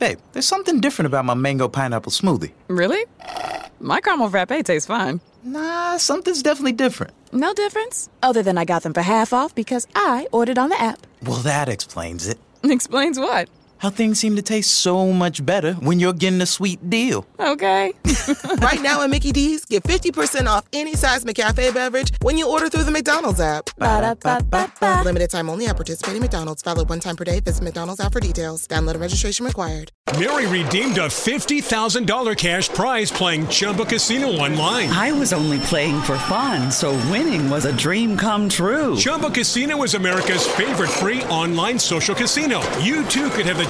Babe, there's something different about my mango pineapple smoothie. Really? My caramel frappe tastes fine. Nah, something's definitely different. No difference? Other than I got them for half off because I ordered on the app. Well, that explains it. Explains what? How things seem to taste so much better when you're getting a sweet deal. Okay. right now at Mickey D's, get 50% off any size McCafe beverage when you order through the McDonald's app. Ba-da-ba-ba-ba. Limited time only at participating McDonald's. Valid one time per day. Visit McDonald's app for details. Download and registration required. Mary redeemed a $50,000 cash prize playing Chumba Casino online. I was only playing for fun, so winning was a dream come true. Chumba Casino is America's favorite free online social casino. You too could have the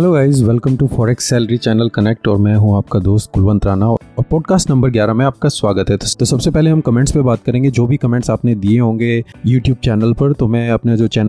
Hello guys welcome to forex salary channel connect और मैं हूँ आपका दोस्त कुलवंत राणा और podcast number 11 में आपका स्वागत है। तो सबसे पहले हम कमेंट्स पे बात करेंगे। जो भी कमेंट्स आपने दिए होंगे यूट्यूब चैनल पर तो मैं अपने जो channel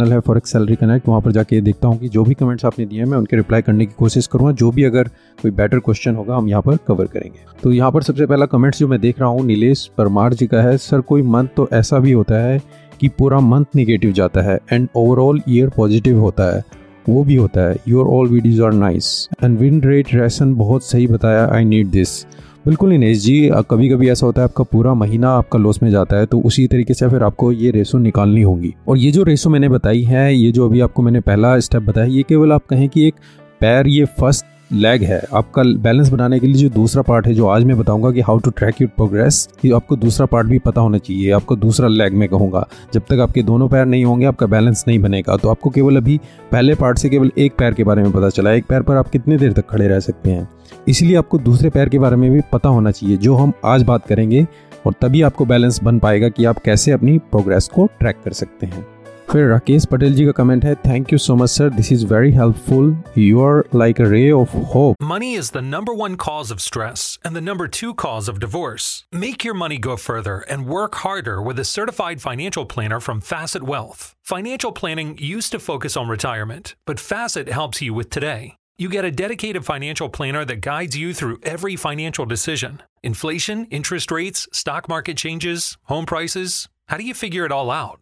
Channel है फॉरेक्स सैलरी कनेक्ट वहाँ पर जाके देखता हूँ कि जो भी कमेंट्स आपने दिए हैं, मैं उनके रिप्लाई करने की कोशिश करूँगा। जो भी अगर कोई बेटर क्वेश्चन होगा, हम यहाँ पर कवर करेंगे। तो यहाँ पर सबसे पहला कमेंट्स जो मैं देख रहा हूँ, नीलेश परमार जी का है, सर, कोई मंथ तो ऐसा भी होता है कि पूरा मंथ निगेटिव जाता है एंड ओवरऑल ईयर पॉजिटिव होता है। वो भी होता है। Your all videos are nice and win rate reason बहुत सही बताया आई नीड दिस बिल्कुल इनेश जी कभी कभी ऐसा होता है आपका पूरा महीना आपका लॉस में जाता है तो उसी तरीके से फिर आपको ये रेसो निकालनी होगी। और ये जो रेसो मैंने बताई है, ये जो अभी आपको मैंने पहला स्टेप बताया, ये केवल आप कहें कि एक पैर, ये फ़र्स्ट लेग है। आपका बैलेंस बनाने के लिए जो दूसरा पार्ट है, जो आज मैं बताऊँगा कि how to track your progress कि आपको दूसरा पार्ट भी पता होना चाहिए। आपको दूसरा लेग में कहूँगा। जब तक आपके दोनों पैर नहीं होंगे, आपका बैलेंस नहीं बनेगा। तो आपको केवल अभी पहले पार्ट से केवल एक पैर के बारे में पता चला एक पैर पर आप कितने देर तक खड़े रह सकते हैं? इसलिए आपको दूसरे पैर के बारे में भी पता होना चाहिए, जो हम आज बात करेंगे। और तभी आपको बैलेंस बन पाएगा कि आप कैसे अपनी प्रोग्रेस को ट्रैक कर सकते हैं। फिर राकेश पटेल जी का कमेंट है thank you so much sir this is very helpful you are like a ray of hope Money is the number one cause of stress and the number two cause of divorce. Make your money go further and work harder with a certified financial planner from Facet Wealth. Financial planning used to focus on retirement, but Facet helps you with today. You get a dedicated financial planner that guides you through every financial decision inflation, interest rates, stock market changes, home prices. How do you figure it all out?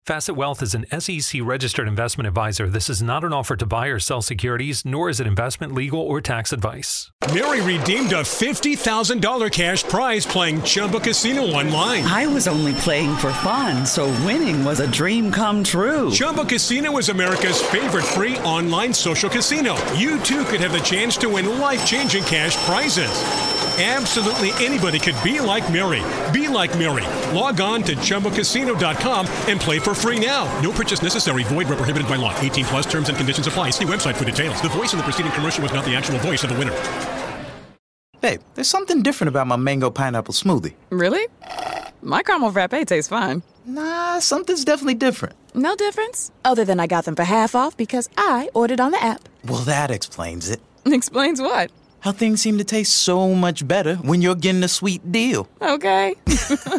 Facet Wealth is an SEC registered investment advisor. This is not an offer to buy or sell securities, nor is it investment, legal, or tax advice. Mary redeemed a $50,000 cash prize playing Chumba Casino online. I was only playing for fun, so winning was a dream come true. Chumba Casino is America's favorite free online social casino. You too could have the chance to win life changing cash prizes. Absolutely anybody could be like Mary. Be like Mary. Log on to ChumboCasino.com and play for free now. No purchase necessary. Void where prohibited by law. 18 plus terms and conditions apply. See website for details. The voice in the preceding commercial was not the actual voice of the winner. Babe, there's something different about my mango pineapple smoothie. Really? My caramel frappe tastes fine. Nah, something's definitely different. No difference? Other than I got them for half off because I ordered on the app. Well, that explains it. Explains what? How things seem to taste so much better when you're getting a sweet deal. Okay.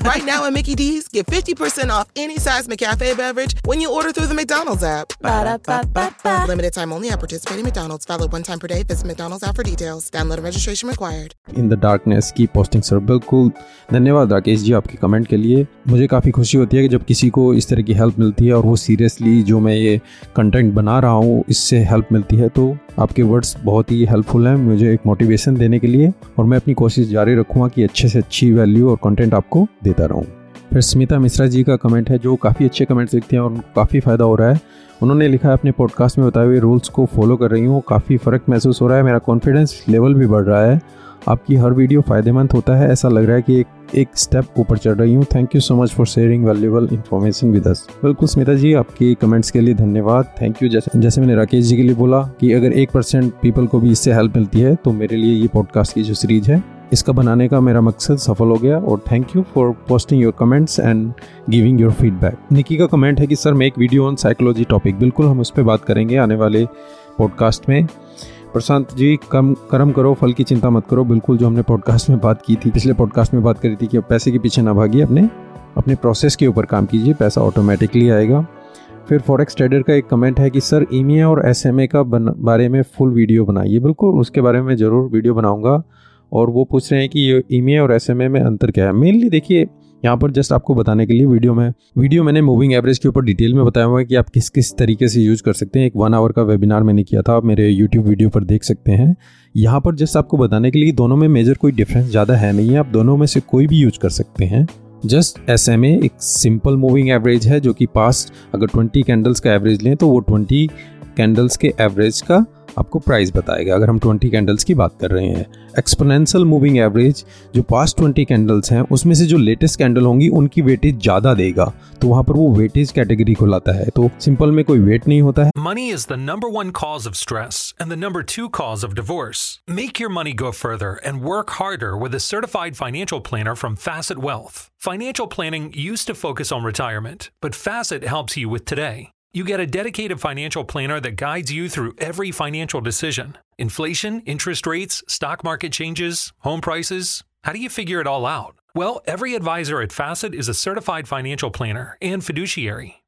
right now at Mickey D's, get 50% off any size McCafe beverage when you order through the McDonald's app. Ba-da-ba-ba-ba. Limited time only at participating McDonald's. Valid one time per day. Visit McDonald's app for details. Download and registration required. In the darkness की posting sir बिल्कुल धन्यवाद राकेश जी आपके comment के लिए मुझे काफ़ी खुशी होती है कि जब किसी को इस तरह की हेल्प मिलती है और वो सीरियसली जो मैं ये कंटेंट बना रहा हूँ इससे हेल्प मिलती है तो आपके वर्ड्स बहुत ही हेल्पफुल हैं मुझे एक मोटिवेशन देने के लिए और मैं अपनी कोशिश जारी रखूँगा कि अच्छे से अच्छी वैल्यू और कंटेंट आपको देता रहूँ। फिर स्मिता मिश्रा जी का कमेंट है जो काफ़ी अच्छे कमेंट्स लिखते हैं और उनको काफ़ी फ़ायदा हो रहा है। उन्होंने लिखा है, अपने पॉडकास्ट में बताए हुए रूल्स को फॉलो कर रही हूँ काफ़ी फ़र्क महसूस हो रहा है। मेरा कॉन्फिडेंस लेवल भी बढ़ रहा है। आपकी हर वीडियो फ़ायदेमंद होता है। ऐसा लग रहा है कि एक एक स्टेप ऊपर चढ़ रही हूँ। Thank you so much for sharing valuable information with us बिल्कुल स्मिता जी, आपके कमेंट्स के लिए धन्यवाद। थैंक यू जैसे जैसे मैंने राकेश जी के लिए बोला कि अगर एक परसेंट पीपल को भी इससे हेल्प मिलती है तो मेरे लिए ये पॉडकास्ट की जो सीरीज़ है, इसका बनाने का मेरा मकसद सफल हो गया। और thank you for posting your comments and giving your feedback Nikki का कमेंट है कि, सर, मैं एक वीडियो ऑन साइकोलॉजी टॉपिक बिल्कुल हम उस पर बात करेंगे आने वाले पॉडकास्ट में। प्रशांत जी कम कर्म करो फल की चिंता मत करो। बिल्कुल जो हमने पॉडकास्ट में बात की थी पिछले पॉडकास्ट में बात करी थी कि पैसे के पीछे ना भागिए अपने अपने प्रोसेस के ऊपर काम कीजिए पैसा ऑटोमेटिकली आएगा। फिर फॉरेक्स ट्रेडर का एक कमेंट है कि सर ईमे और एसएमए का बन, बारे में फुल वीडियो बनाइए। बिल्कुल उसके बारे में ज़रूर वीडियो बनाऊँगा। और वो पूछ रहे हैं कि ये ईमे और एसएमए में अंतर क्या है? मेनली देखिए यहाँ पर जस्ट आपको बताने के लिए वीडियो में वीडियो मैंने मूविंग एवरेज के ऊपर डिटेल में बताया हुआ है कि आप किस किस तरीके से यूज़ कर सकते हैं। एक वन आवर का वेबिनार मैंने किया था, आप मेरे यूट्यूब वीडियो पर देख सकते हैं। यहाँ पर जस्ट आपको बताने के लिए दोनों में मेजर कोई डिफरेंस ज़्यादा है नहीं है, आप दोनों में से कोई भी यूज़ कर सकते हैं। जस्ट एस एम एक सिंपल मूविंग एवरेज है, जो कि पास्ट अगर 20 कैंडल्स का एवरेज लें तो वो 20 कैंडल्स के एवरेज का आपको प्राइस बताएगा। अगर हम 20 कैंडल्स की बात कर रहे हैं एक्सपोनेंशियल मूविंग एवरेज जो पास्ट 20 कैंडल्स हैं, उसमें से जो लेटेस्ट कैंडल होंगी, उनकी वेटेज ज़्यादा देगा। तो वहाँ पर वो वेटेज कैटेगरी को लाता है। तो सिंपल में कोई वेट नहीं होता है। Money is the number one cause of stress and the number two cause of divorce make your money go further and work harder with a certified financial planner from Facet Wealth financial planning used to focus on retirement but Facet helps you with today You get a dedicated financial planner that guides you through every financial decision inflation, interest rates, stock market changes, home prices. How do you figure it all out? Well, every advisor at Facet is a certified financial planner and fiduciary.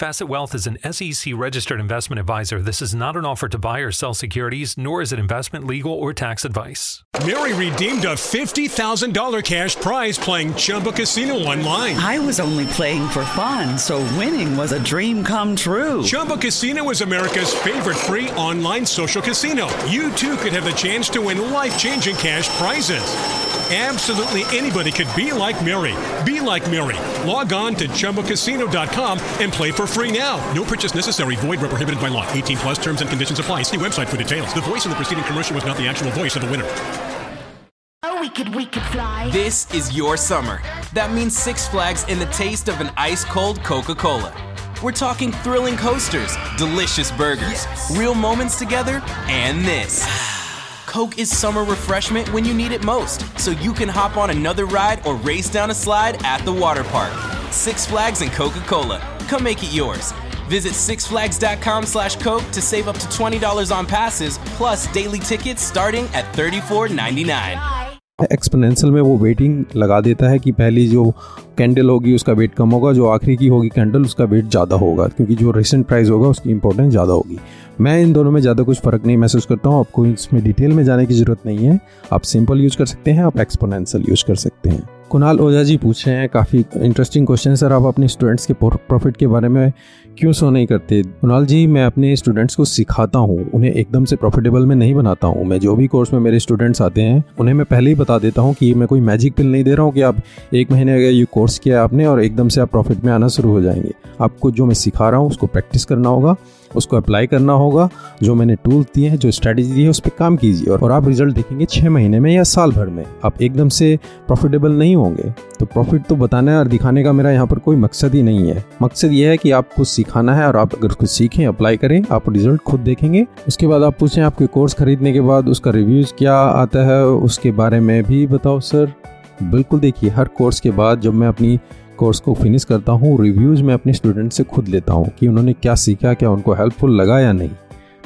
Facet Wealth is an SEC registered investment advisor. This is not an offer to buy or sell securities, nor is it investment, legal, or tax advice. Mary redeemed a $50,000 cash prize playing Chumba Casino online. I was only playing for fun, so winning was a dream come true. Chumba Casino is America's favorite free online social casino. You too could have the chance to win life changing cash prizes. Absolutely anybody could be like Mary. Be like Mary. Log on to ChumboCasino.com and play for free now. No purchase necessary. Void where prohibited by law. 18 plus terms and conditions apply. See website for details. The voice in the preceding commercial was not the actual voice of the winner. Oh, we could, we could fly. This is your summer. That means Six Flags and the taste of an ice cold Coca Cola. We're talking thrilling coasters, delicious burgers, real moments together, and this. Coke is summer refreshment when you need it most, so you can hop on another ride or race down a slide at the water park. Six Flags and Coca Cola. Come make it yours. Visit sixflags.com slash Coke to save up to $20 on passes, plus daily tickets starting at $34.99. Exponential में वो waiting लगा देता है कि पहली जो candle होगी उसका वेट कम होगा, जो आखिरी की होगी कैंडल उसका वेट ज़्यादा होगा, क्योंकि जो रिसेंट प्राइस होगा उसकी इंपॉर्टेंस ज़्यादा होगी। मैं इन दोनों में ज़्यादा कुछ फ़र्क नहीं महसूस करता हूँ, आपको इसमें डिटेल में जाने की ज़रूरत नहीं है। आप सिंपल यूज़ कर सकते हैं, आप एक्सपोनेंशियल यूज़ कर सकते हैं। कुणाल ओझा जी पूछ रहे हैं, काफ़ी इंटरेस्टिंग क्वेश्चन सर आप अपने स्टूडेंट्स के प्रॉफिट के बारे में क्यों सो नहीं करते? कुणाल जी, मैं अपने स्टूडेंट्स को सिखाता हूँ, उन्हें एकदम से प्रॉफिटेबल में नहीं बनाता हूँ। मैं जो भी कोर्स में मेरे स्टूडेंट्स आते हैं, उन्हें मैं पहले ही बता देता हूँ कि मैं कोई मैजिक पिल नहीं दे रहा हूँ कि आप एक महीने अगर ये कोर्स किया आपने, और एकदम से आप प्रॉफिट में आना शुरू हो जाएँगे। आपको जो मैं सिखा रहा हूँ, उसको प्रैक्टिस करना होगा। उसको अप्लाई करना होगा, जो मैंने टूल दिए हैं, जो स्ट्रैटेजी दी है, उस पर काम कीजिए और आप रिज़ल्ट देखेंगे छः महीने में या साल भर में। आप एकदम से प्रॉफिटेबल नहीं होंगे। तो प्रॉफिट तो बताना और दिखाने का मेरा यहाँ पर कोई मकसद ही नहीं है। मकसद ये है कि आपको सिखाना है और आप अगर कुछ सीखें अप्लाई करें, आप रिज़ल्ट खुद देखेंगे। उसके बाद आप पूछें, आपके कोर्स खरीदने के बाद उसका रिव्यूज़ क्या आता है? उसके बारे में भी बताओ सर बिल्कुल देखिए, हर कोर्स के बाद जब मैं अपनी कोर्स को फिनिश करता हूँ रिव्यूज़ मैं अपने स्टूडेंट से खुद लेता हूँ कि उन्होंने क्या सीखा, क्या उनको हेल्पफुल लगा या नहीं।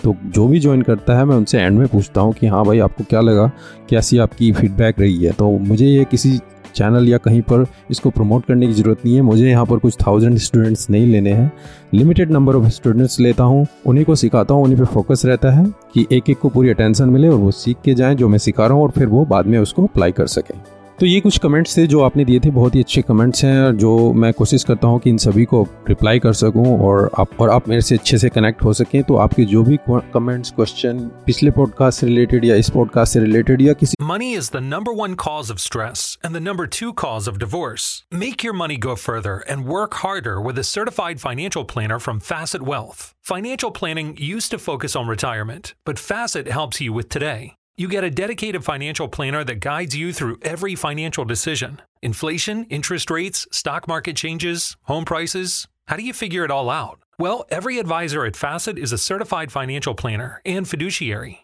तो जो भी ज्वाइन करता है, मैं उनसे एंड में पूछता हूँ कि हाँ भाई, आपको क्या लगा? कैसी आपकी फीडबैक रही है? तो मुझे ये किसी चैनल या कहीं पर इसको प्रमोट करने की ज़रूरत नहीं है। मुझे यहाँ पर कुछ थाउज़ेंड स्टूडेंट्स नहीं लेने हैं। लिमिटेड नंबर ऑफ़ स्टूडेंट्स लेता हूँ, उन्हीं को सिखाता हूँ, उन्हीं पे फोकस रहता है कि एक एक को पूरी अटेंशन मिले और वो सीख के जाएँ, जो मैं सिखा रहा हूँ और फिर वो बाद में उसको अप्लाई कर सकें। तो ये कुछ कमेंट्स थे जो आपने दिए थे, बहुत ही अच्छे कमेंट्स हैं जो मैं कोशिश करता हूँ कि इन सभी को रिप्लाई कर सकूँ और आप और आप मेरे से अच्छे से कनेक्ट हो सकें। तो आपके जो भी कमेंट्स क्वेश्चन पिछले पॉडकास्ट से रिलेटेड या इस पॉडकास्ट से रिलेटेड या किसी money is the number one cause of stress and the number two cause of divorce make your money go further and work harder with a certified financial planner from Facet Wealth financial planning use to focus on retirement but Facet helps you with today You get a dedicated financial planner that guides you through every financial decision inflation, interest rates, stock market changes, home prices. How do you figure it all out? Well, every advisor at Facet is a certified financial planner and fiduciary.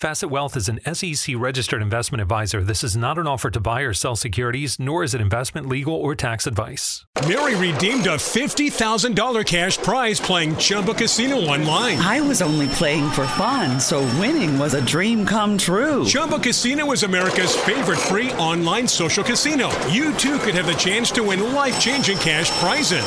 Facet Wealth is an SEC registered investment advisor. This is not an offer to buy or sell securities, nor is it investment, legal, or tax advice. Mary redeemed a $50,000 cash prize playing Chumba Casino online. I was only playing for fun, so winning was a dream come true. Chumba Casino is America's favorite free online social casino. You too could have the chance to win life changing cash prizes.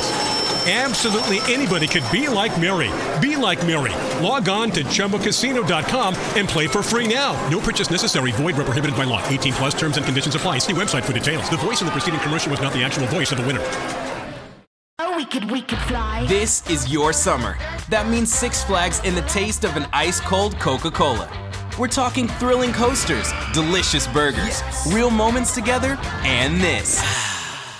Absolutely anybody could be like Mary. Be like Mary. Log on to ChumboCasino.com and play for free now. No purchase necessary. Void where prohibited by law. 18 plus terms and conditions apply. See website for details. The voice in the preceding commercial was not the actual voice of the winner. Oh, we could, we could fly. This is your summer. That means Six Flags and the taste of an ice cold Coca Cola. We're talking thrilling coasters, delicious burgers, real moments together, and this.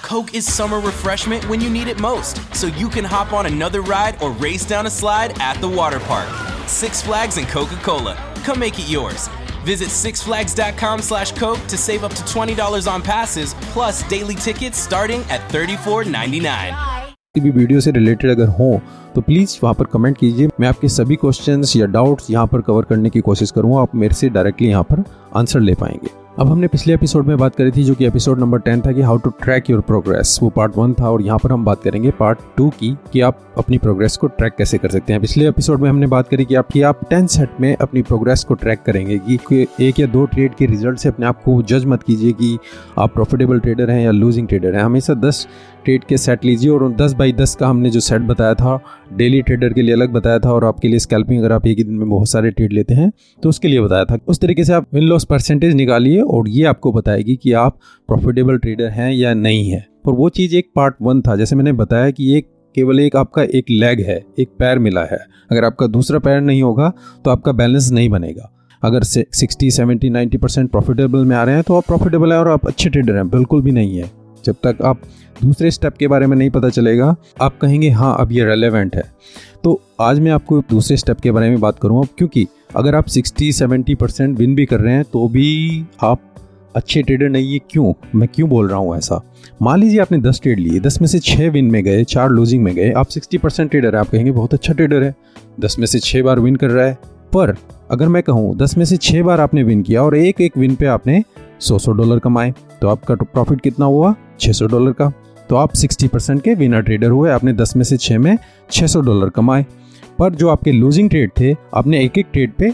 Coke is summer refreshment when you need it most, so you can hop on another ride or race down a slide at the water park. Six Flags and Coca-Cola. Come make it yours. Visit sixflags.com slash Coke to save up to $20 on passes, plus daily tickets starting at $34.99. भी video से related अगर हो तो please वहाँ पर comment कीजिए मैं आपके सभी क्वेश्चंस या डाउट्स यहाँ पर कवर करने की कोशिश करूँगा आप मेरे से डायरेक्टली यहाँ पर आंसर ले पाएंगे अब हमने पिछले एपिसोड में बात करी थी जो कि एपिसोड नंबर टेन था कि how to track your progress वो पार्ट वन था और यहाँ पर हम बात करेंगे पार्ट टू की कि आप अपनी प्रोग्रेस को ट्रैक कैसे कर सकते हैं। पिछले एपिसोड में हमने बात करी कि आप कि आप टेन सेट में अपनी प्रोग्रेस को ट्रैक करेंगे कि एक या दो ट्रेड के रिज़ल्ट से अपने आप को जज मत कीजिए कि आप प्रॉफिटेबल ट्रेडर हैं या लूजिंग ट्रेडर हैं। हमेशा दस ट्रेड के सेट लीजिए और दस बाई दस का हमने जो सेट बताया था, डेली ट्रेडर के लिए अलग बताया था और आपके लिए स्कैल्पिंग अगर आप एक ही दिन में बहुत सारे ट्रेड लेते हैं तो उसके लिए बताया था। उस तरीके से आप विन लॉस परसेंटेज निकालिए और ये आपको बताएगी कि आप प्रॉफिटेबल ट्रेडर हैं या नहीं है। और वो चीज़ एक पार्ट वन था, जैसे मैंने बताया कि एक, केवल एक आपका एक लेग है, एक पैर मिला है। अगर आपका दूसरा पैर नहीं होगा तो आपका बैलेंस नहीं बनेगा। अगर sixty seventy ninety percent profitable में आ रहे हैं तो आप प्रॉफिटेबल हैं और आप अच्छे ट्रेडर हैं, बिल्कुल भी नहीं है। जब तक आप दूसरे स्टेप के बारे में नहीं पता चलेगा, आप कहेंगे हाँ अब ये रेलेवेंट है। तो आज मैं आपको दूसरे स्टेप के बारे में बात करूँगा क्योंकि अगर आप 60-70 परसेंट विन भी कर रहे हैं तो भी आप अच्छे ट्रेडर नहीं है। क्यों? मैं क्यों बोल रहा हूँ ऐसा? मान लीजिए आपने 10 ट्रेड लिए 10 में से 6 विन में गए, चार लूजिंग में गए, आप 60 परसेंट ट्रेडर है, आप कहेंगे, बहुत अच्छा ट्रेडर है। 10 में से 6 बार विन कर रहा है, पर अगर मैं कहूँ 10 में से 6 बार आपने विन किया और एक एक विन पे आपने 100-100 डॉलर कमाए तो आपका प्रॉफिट कितना हुआ? 600 डॉलर का। तो आप 60 परसेंट के विनर ट्रेडर हुए, आपने 10 में से 6 में 600 डॉलर कमाए। पर जो आपके लूजिंग ट्रेड थे, आपने एक एक ट्रेड पे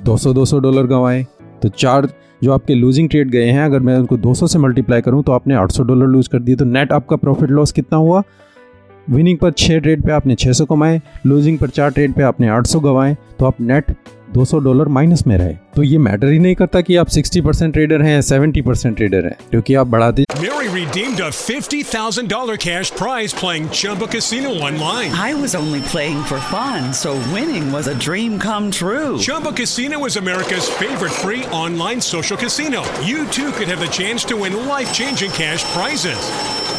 200-200 डॉलर कमाए तो चार जो आपके लूजिंग ट्रेड गए हैं, अगर मैं उनको 200 से मल्टीप्लाई करूँ तो आपने 800 डॉलर लूज कर दिए। तो नेट आपका प्रॉफिट लॉस कितना हुआ? विनिंग पर छः ट्रेड पे आपने 600 कमाए लूजिंग पर चार ट्रेड पे आपने 800 गवाए। तो आप नेट 200 डॉलर माइनस में रहे तो ये मैटर ही नहीं करता कि आप 60 परसेंट ट्रेडर हैं 70 परसेंट ट्रेडर हैं क्योंकि आप बढ़ाते Mary redeemed a $50,000 cash prize playing Chumba Casino online. I was only playing for fun, so winning was a dream come true. Chumba Casino is America's favorite free online social casino. You too could have the chance to win life-changing cash prizes.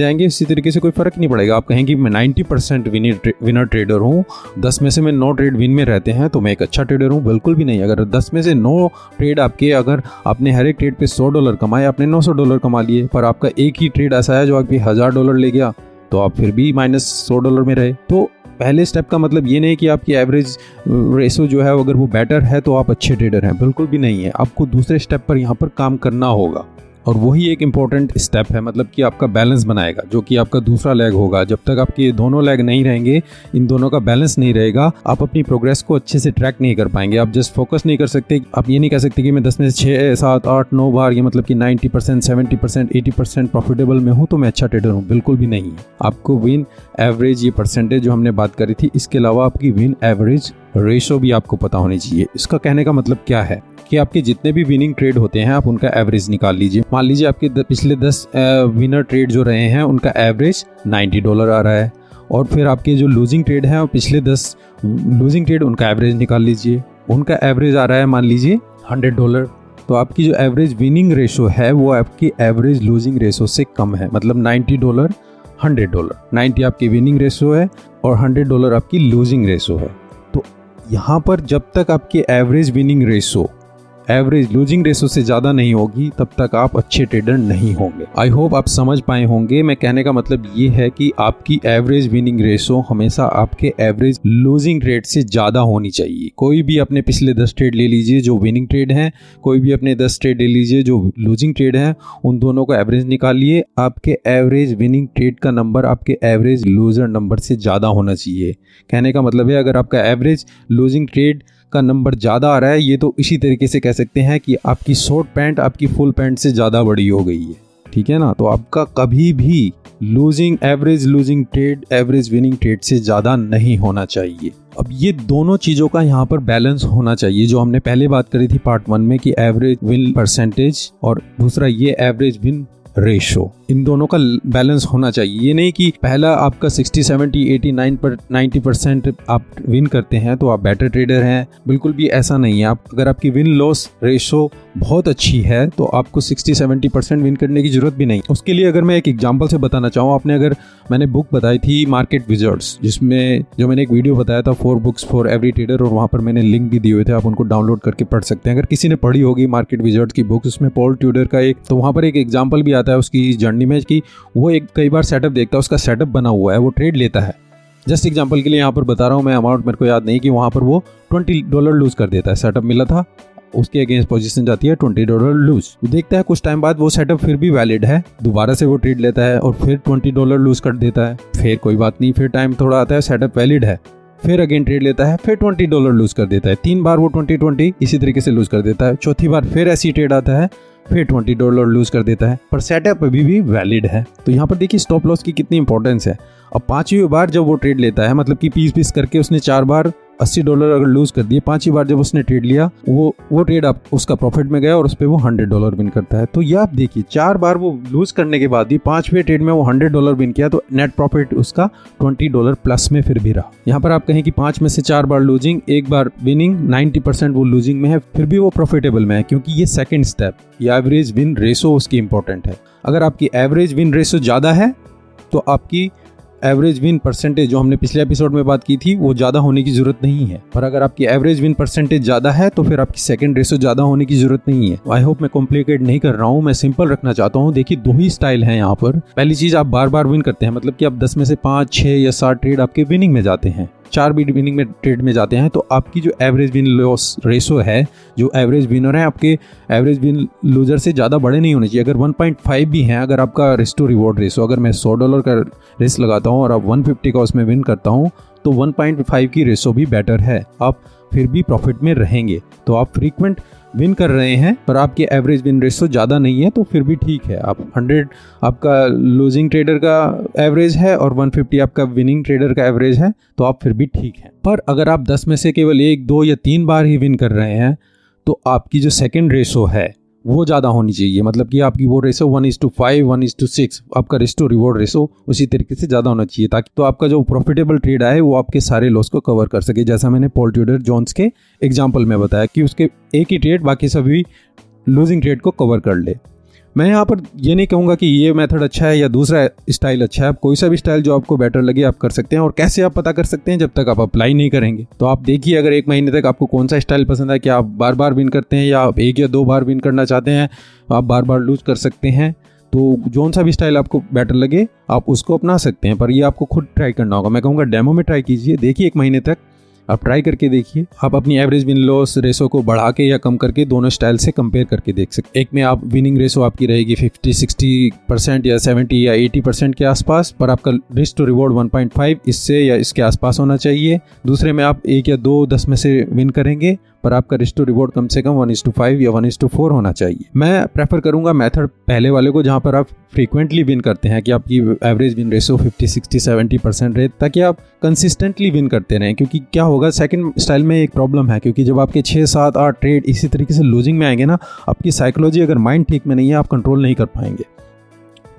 जाएँगे, इसी तरीके से कोई फ़र्क नहीं पड़ेगा। आप कहेंगे, मैं 90 परसेंट विनर ट्रेडर हूँ। 10 में से मैं 9 ट्रेड विन में रहते हैं तो मैं एक अच्छा ट्रेडर हूँ। बिल्कुल भी नहीं। अगर 10 में से 9 ट्रेड आपके, अगर आपने हर एक ट्रेड पे 100 डॉलर कमाए, आपने 900 डॉलर कमा लिए, पर आपका एक ही ट्रेड ऐसा है जो आपके हज़ार डॉलर ले गया तो आप फिर भी माइनस सौ डॉलर में रहे। तो पहले स्टेप का मतलब ये नहीं कि आपकी एवरेज रेसो जो है, अगर वो बेटर है तो आप अच्छे ट्रेडर हैं। बिल्कुल भी नहीं है। आपको दूसरे स्टेप पर यहाँ पर काम करना होगा। और वही एक इंपॉर्टेंट स्टेप है मतलब कि आपका बैलेंस बनाएगा, जो कि आपका दूसरा लेग होगा। जब तक आपके दोनों लेग नहीं रहेंगे, इन दोनों का बैलेंस नहीं रहेगा, आप अपनी प्रोग्रेस को अच्छे से ट्रैक नहीं कर पाएँगे। आप जस्ट फोकस नहीं कर सकते, आप ये नहीं कह सकते कि मैं दस में से छः सात, आठ, नौ बार, ये मतलब कि ninety percent seventy percent eighty percent profitable में हूँ तो मैं अच्छा ट्रेडर हूँ। बिल्कुल भी नहीं आपको विन एवरेज ये परसेंटेज जो हमने बात करी थी, इसके अलावा आपकी विन एवरेज रेशो भी आपको पता होनी चाहिए। इसका कहने का मतलब क्या है? कि आपके जितने भी विनिंग ट्रेड होते हैं आप उनका एवरेज निकाल लीजिए। मान लीजिए आपके द, पिछले दस विनर ट्रेड जो रहे हैं उनका एवरेज 90 डॉलर आ रहा है। और फिर आपके जो लूजिंग ट्रेड हैं और पिछले दस लूजिंग ट्रेड उनका एवरेज निकाल लीजिए। उनका एवरेज आ रहा है मान लीजिए 100 डॉलर तो आपकी जो एवरेज विनिंग रेशो है वो आपकी एवरेज लूजिंग रेशो से कम है। मतलब 90 डॉलर 100 डॉलर 90 आपकी विनिंग रेशो है और 100 डॉलर आपकी लूजिंग रेशो है। तो यहाँ पर जब तक आपकी average winning ratio average losing ratio से ज़्यादा नहीं होगी, तब तक आप अच्छे ट्रेडर नहीं होंगे। आई होप आप समझ पाए होंगे। मैं कहने का मतलब ये है कि आपकी एवरेज विनिंग रेशो हमेशा आपके एवरेज लूजिंग ट्रेड से ज़्यादा होनी चाहिए। कोई भी अपने पिछले दस ट्रेड ले लीजिए जो विनिंग ट्रेड है, कोई भी अपने दस ट्रेड ले लीजिए जो लूजिंग ट्रेड है, उन दोनों को एवरेज निकालिए। आपके एवरेज विनिंग ट्रेड का नंबर आपके एवरेज लूजर नंबर से ज़्यादा होना चाहिए। कहने का मतलब है, अगर आपका एवरेज लूजिंग ट्रेड का नंबर ज़्यादा आ रहा है, ये तो इसी तरीके से कह सकते हैं कि आपकी शॉर्ट पैंट आपकी फुल पैंट से ज़्यादा बड़ी हो गई है। ठीक है ना? तो आपका कभी भी losing average losing trade average winning trade से ज़्यादा नहीं होना चाहिए। अब ये दोनों चीज़ों का यहाँ पर बैलेंस होना चाहिए, जो हमने पहले बात करी थी पार्ट वन में कि एवरेज विन परसेंटेज और दूसरा ये एवरेज विन रेशो इन दोनों का बैलेंस होना चाहिए। ये नहीं कि पहला आपका 60 70 89 पर 90 परसेंट आप विन करते हैं तो आप बेटर ट्रेडर हैं। बिल्कुल भी ऐसा नहीं है। आप, अगर आपकी विन लॉस रेशो बहुत अच्छी है तो आपको 60 70 परसेंट विन करने की ज़रूरत भी नहीं। उसके लिए अगर मैं एक एग्जांपल से बताना चाहूँ, आपने अगर मैंने बुक बताई थी मार्केट विजर्ट्स जिसमें जो मैंने एक वीडियो बताया था four books for every trader और वहाँ पर मैंने लिंक भी दिए हुए थे, आप उनको डाउनलोड करके पढ़ सकते हैं। अगर किसी ने पढ़ी होगी मार्केट विजर्ट्स की बुक उसमें पॉल ट्यूडर का एक तो वहाँ पर एक एग्ज़ाम्पल भी आता है, उसकी जर्नी में कि वो एक कई बार सेटअप देखता है, उसका सेटअप बना हुआ है, वो ट्रेड लेता है। जस्ट एग्ज़ाम्पल के लिए यहाँ पर बता रहा हूँ मैं अमाउंट मेरे को याद नहीं कि वहाँ पर वो ट्वेंटी डॉलर लूज कर देता है। सेटअप मिला था, उसके अगेंस्ट पोजीशन जाती है ट्वेंटी डॉलर लूज देखता है कुछ टाइम बाद वो सेटअप फिर भी वैलिड है, दोबारा से वो ट्रेड लेता है और फिर ट्वेंटी डॉलर लूज कर देता है। फिर कोई बात नहीं, फिर टाइम थोड़ा आता है सेटअप वैलिड है। फिर अगेन ट्रेड लेता है, फिर ट्वेंटी डॉलर लूज कर देता है। तीन बार वो ट्वेंटी ट्वेंटी इसी तरीके से लूज कर देता है। चौथी बार फिर ऐसी ट्रेड आता है फिर ट्वेंटी डॉलर लूज कर देता है, पर सेटअप अभी भी वैलिड है। तो यहाँ पर देखिए स्टॉप लॉस की कितनी इंपॉर्टेंस है। अब पांचवी बार जब वो ट्रेड लेता है मतलब कि पीस पीस करके उसने चार बार अस्सी डॉलर अगर लूज कर दिए पांचवी बार जब उसने ट्रेड लिया, वो वो ट्रेड आप उसका प्रॉफिट में गया और उस पर वो हंड्रेड डॉलर विन करता है। तो ये आप देखिए, चार बार वो लूज करने के बाद भी, पाँचवें ट्रेड में वो हंड्रेड डॉलर विन किया तो नेट प्रॉफिट उसका ट्वेंटी डॉलर प्लस में फिर भी रहा। यहाँ पर आप कहें कि पाँच में से चार बार लूजिंग एक बार विनिंग नाइन्टी परसेंट वो लूजिंग में है, फिर भी वो प्रॉफिटेबल में है, क्योंकि ये सेकेंड स्टेप ये एवरेज विन रेसो उसकी इंपॉर्टेंट है। अगर आपकी एवरेज विन रेसो ज़्यादा है तो आपकी एवरेज विन परसेंटेज जो हमने पिछले एपिसोड में बात की थी, वो ज़्यादा होने की ज़रूरत नहीं है। पर अगर आपकी एवरेज विन परसेंटेज ज़्यादा है तो फिर आपकी सेकंड रेसो ज़्यादा होने की ज़रूरत नहीं है। आई होप मैं कॉम्प्लिकेट नहीं कर रहा हूँ, मैं सिंपल रखना चाहता हूँ। देखिए, दो ही स्टाइल है यहाँ पर। पहली चीज़ आप बार बार विन करते हैं मतलब की आप दस में से पाँच, छह या सात ट्रेड आपके विनिंग में जाते हैं। चार बीट विनिंग में ट्रेड में जाते हैं तो आपकी जो एवरेज विन लॉस रेशो है, जो एवरेज विनर है, आपके एवरेज विन लूजर से ज़्यादा बड़े नहीं होने चाहिए। अगर 1.5 भी हैं, अगर आपका रिस्क टू रिवॉर्ड रेशो अगर मैं 100 डॉलर का रिस्क लगाता हूँ और आप 150 का उसमें विन करता हूँ तो 1.5 की रेशो भी बेटर है। आप फिर भी प्रॉफिट में रहेंगे तो आप फ्रीक्वेंट विन कर रहे हैं, पर आपके एवरेज विन रेशो ज़्यादा नहीं है तो फिर भी ठीक है। आप 100 आपका लूजिंग ट्रेडर का एवरेज है और 150 आपका विनिंग ट्रेडर का एवरेज है तो आप फिर भी ठीक है। पर अगर आप 10 में से केवल एक, दो या तीन बार ही विन कर रहे हैं तो आपकी जो सेकेंड रेशो है वो ज़्यादा होनी चाहिए। मतलब कि आपकी वो ratio one is to five one is to six आपका रेस्टो रिवॉर्ड रेसो उसी तरीके से ज़्यादा होना चाहिए ताकि तो आपका जो प्रॉफिटेबल ट्रेड आए, वो आपके सारे लॉस को कवर कर सके। जैसा मैंने पॉल ट्यूडर जॉन्स के एग्ज़ाम्पल में बताया कि उसके एक ही ट्रेड बाकी सभी लूजिंग ट्रेड को कवर कर ले। मैं यहाँ पर ये नहीं कहूँगा कि ये मेथड अच्छा है या दूसरा स्टाइल अच्छा है। आप कोई सा भी स्टाइल जो आपको बेटर लगे, आप कर सकते हैं और कैसे आप पता कर सकते हैं जब तक आप अप्लाई नहीं करेंगे। तो आप देखिए अगर एक महीने तक आपको कौन सा स्टाइल पसंद है कि आप बार बार विन करते हैं या आप एक या दो बार विन करना चाहते हैं, आप बार बार लूज कर सकते हैं। तो जौन सा भी स्टाइल आपको बेटर लगे, आप उसको अपना सकते हैं। पर ये आपको खुद ट्राई करना होगा। मैं कहूँगा डेमो में ट्राई कीजिए। देखिए एक महीने तक आप ट्राई करके देखिए। आप अपनी एवरेज विन लॉस रेसो को बढ़ा के या कम करके दोनों स्टाइल से कंपेयर करके देख सकते एक में आप विनिंग रेसो आपकी रहेगी 50 60 परसेंट या 70 या एटी परसेंट के आसपास, पर आपका रिस्क टू रिवॉर्ड 1.5 इससे या इसके आसपास होना चाहिए। दूसरे में आप एक या दो, दस में से विन करेंगे। पर आपका टू रिवॉर्ड कम से कम वन इज़ टू फाइव या वन इज़ टू फोर होना चाहिए। मैं प्रेफर करूँगा मेथड पहले वाले को जहाँ पर आप फ्रीक्वेंटली विन करते हैं, कि आपकी average win ratio fifty sixty seventy percent रहे, ताकि आप कंसिस्टेंटली विन करते रहें, क्योंकि क्या होगा सेकंड स्टाइल में एक प्रॉब्लम है, क्योंकि जब आपके छः सात, आठ ट्रेड इसी तरीके से लूजिंग में आएँगे ना, आपकी साइकोलॉजी अगर माइंड ठीक में नहीं है, आप कंट्रोल नहीं कर पाएँगे।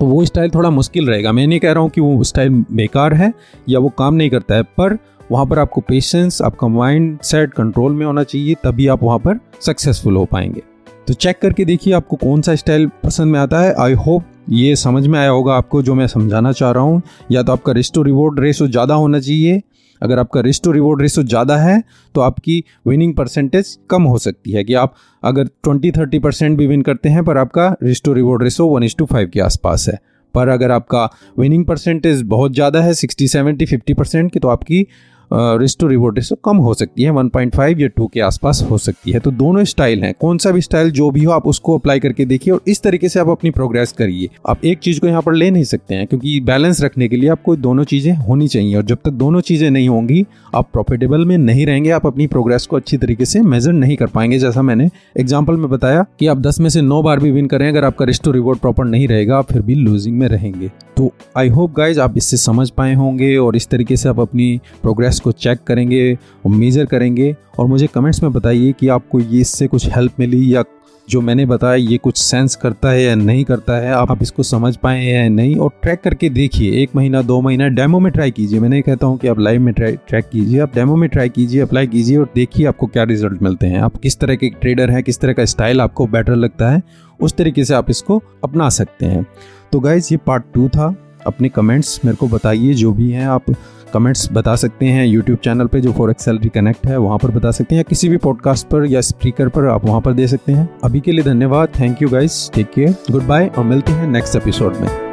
तो वो स्टाइल थोड़ा मुश्किल रहेगा। मैं नहीं कह रहा हूँ कि वो स्टाइल बेकार है या वो काम नहीं करता है, पर वहाँ पर आपको पेशेंस आपका माइंड सेट कंट्रोल में होना चाहिए, तभी आप वहाँ पर सक्सेसफुल हो पाएँगे। तो चेक करके देखिए आपको कौन सा स्टाइल पसंद में आता है। आई होप ये समझ में आया होगा आपको जो मैं समझाना चाह रहा हूँ। या तो आपका रिस्टो रिवॉर्ड रेसो ज़्यादा होना चाहिए। अगर आपका रिस्ट रिस्टो रिवॉर्ड रेसो ज़्यादा है तो आपकी विनिंग परसेंटेज कम हो सकती है कि आप अगर 20 30 परसेंट भी विन करते हैं, पर आपका risk to reward ratio one is to five के आसपास है। पर अगर आपका विनिंग परसेंटेज बहुत ज़्यादा है सिक्सटी सेवेंटी फिफ्टी परसेंट की तो आपकी रिस्ट टू रिवॉर्ड रेशो कम हो सकती है 1.5 या 2 के आसपास हो सकती है। तो दोनों स्टाइल हैं कौन सा भी स्टाइल जो भी हो, आप उसको अप्लाई करके देखिए और इस तरीके से आप अपनी प्रोग्रेस करिए। आप एक चीज़ को यहाँ पर ले नहीं सकते हैं, क्योंकि बैलेंस रखने के लिए आपको दोनों चीज़ें होनी चाहिए और जब तक दोनों चीज़ें नहीं होंगी, आप प्रॉफिटेबल में नहीं रहेंगे, आप अपनी प्रोग्रेस को अच्छी तरीके से मेजर नहीं कर पाएँगे। जैसा मैंने एग्ज़ाम्पल में बताया कि आप दस में से नौ बार भी विन करें, अगर आपका रिस्ट टू रिवॉर्ड प्रॉपर नहीं रहेगा, आप फिर भी लूजिंग में रहेंगे। तो आई होप गाइज़ आप इससे समझ पाए होंगे और इस तरीके से आप अपनी प्रोग्रेस को चेक करेंगे, और मेज़र करेंगे, और मुझे कमेंट्स में बताइए कि आपको ये इससे कुछ हेल्प मिली या जो मैंने बताया ये कुछ सेंस करता है या नहीं करता है, आप इसको समझ पाए या नहीं, और ट्रैक करके देखिए, एक महीना, दो महीना डेमो में ट्राई कीजिए। मैं नहीं कहता हूँ कि आप लाइव में ट्राई ट्रैक कीजिए, आप डेमो में ट्राई कीजिए अप्लाई कीजिए, और देखिए आपको क्या रिज़ल्ट मिलते हैं। आप किस तरह के ट्रेडर हैं, किस तरह का स्टाइल आपको बेटर लगता है, उस तरीके से आप इसको अपना सकते हैं। तो गाइज़ ये पार्ट टू था। अपने कमेंट्स मेरे को बताइए, जो भी हैं आप कमेंट्स बता सकते हैं यूट्यूब चैनल पे, जो फोर सैलरी कनेक्ट है, वहाँ पर बता सकते हैं। या किसी भी पॉडकास्ट पर या स्पीकर पर आप वहाँ पर दे सकते हैं। अभी के लिए धन्यवाद। Thank you guys take care goodbye और मिलते हैं नेक्स्ट एपिसोड में।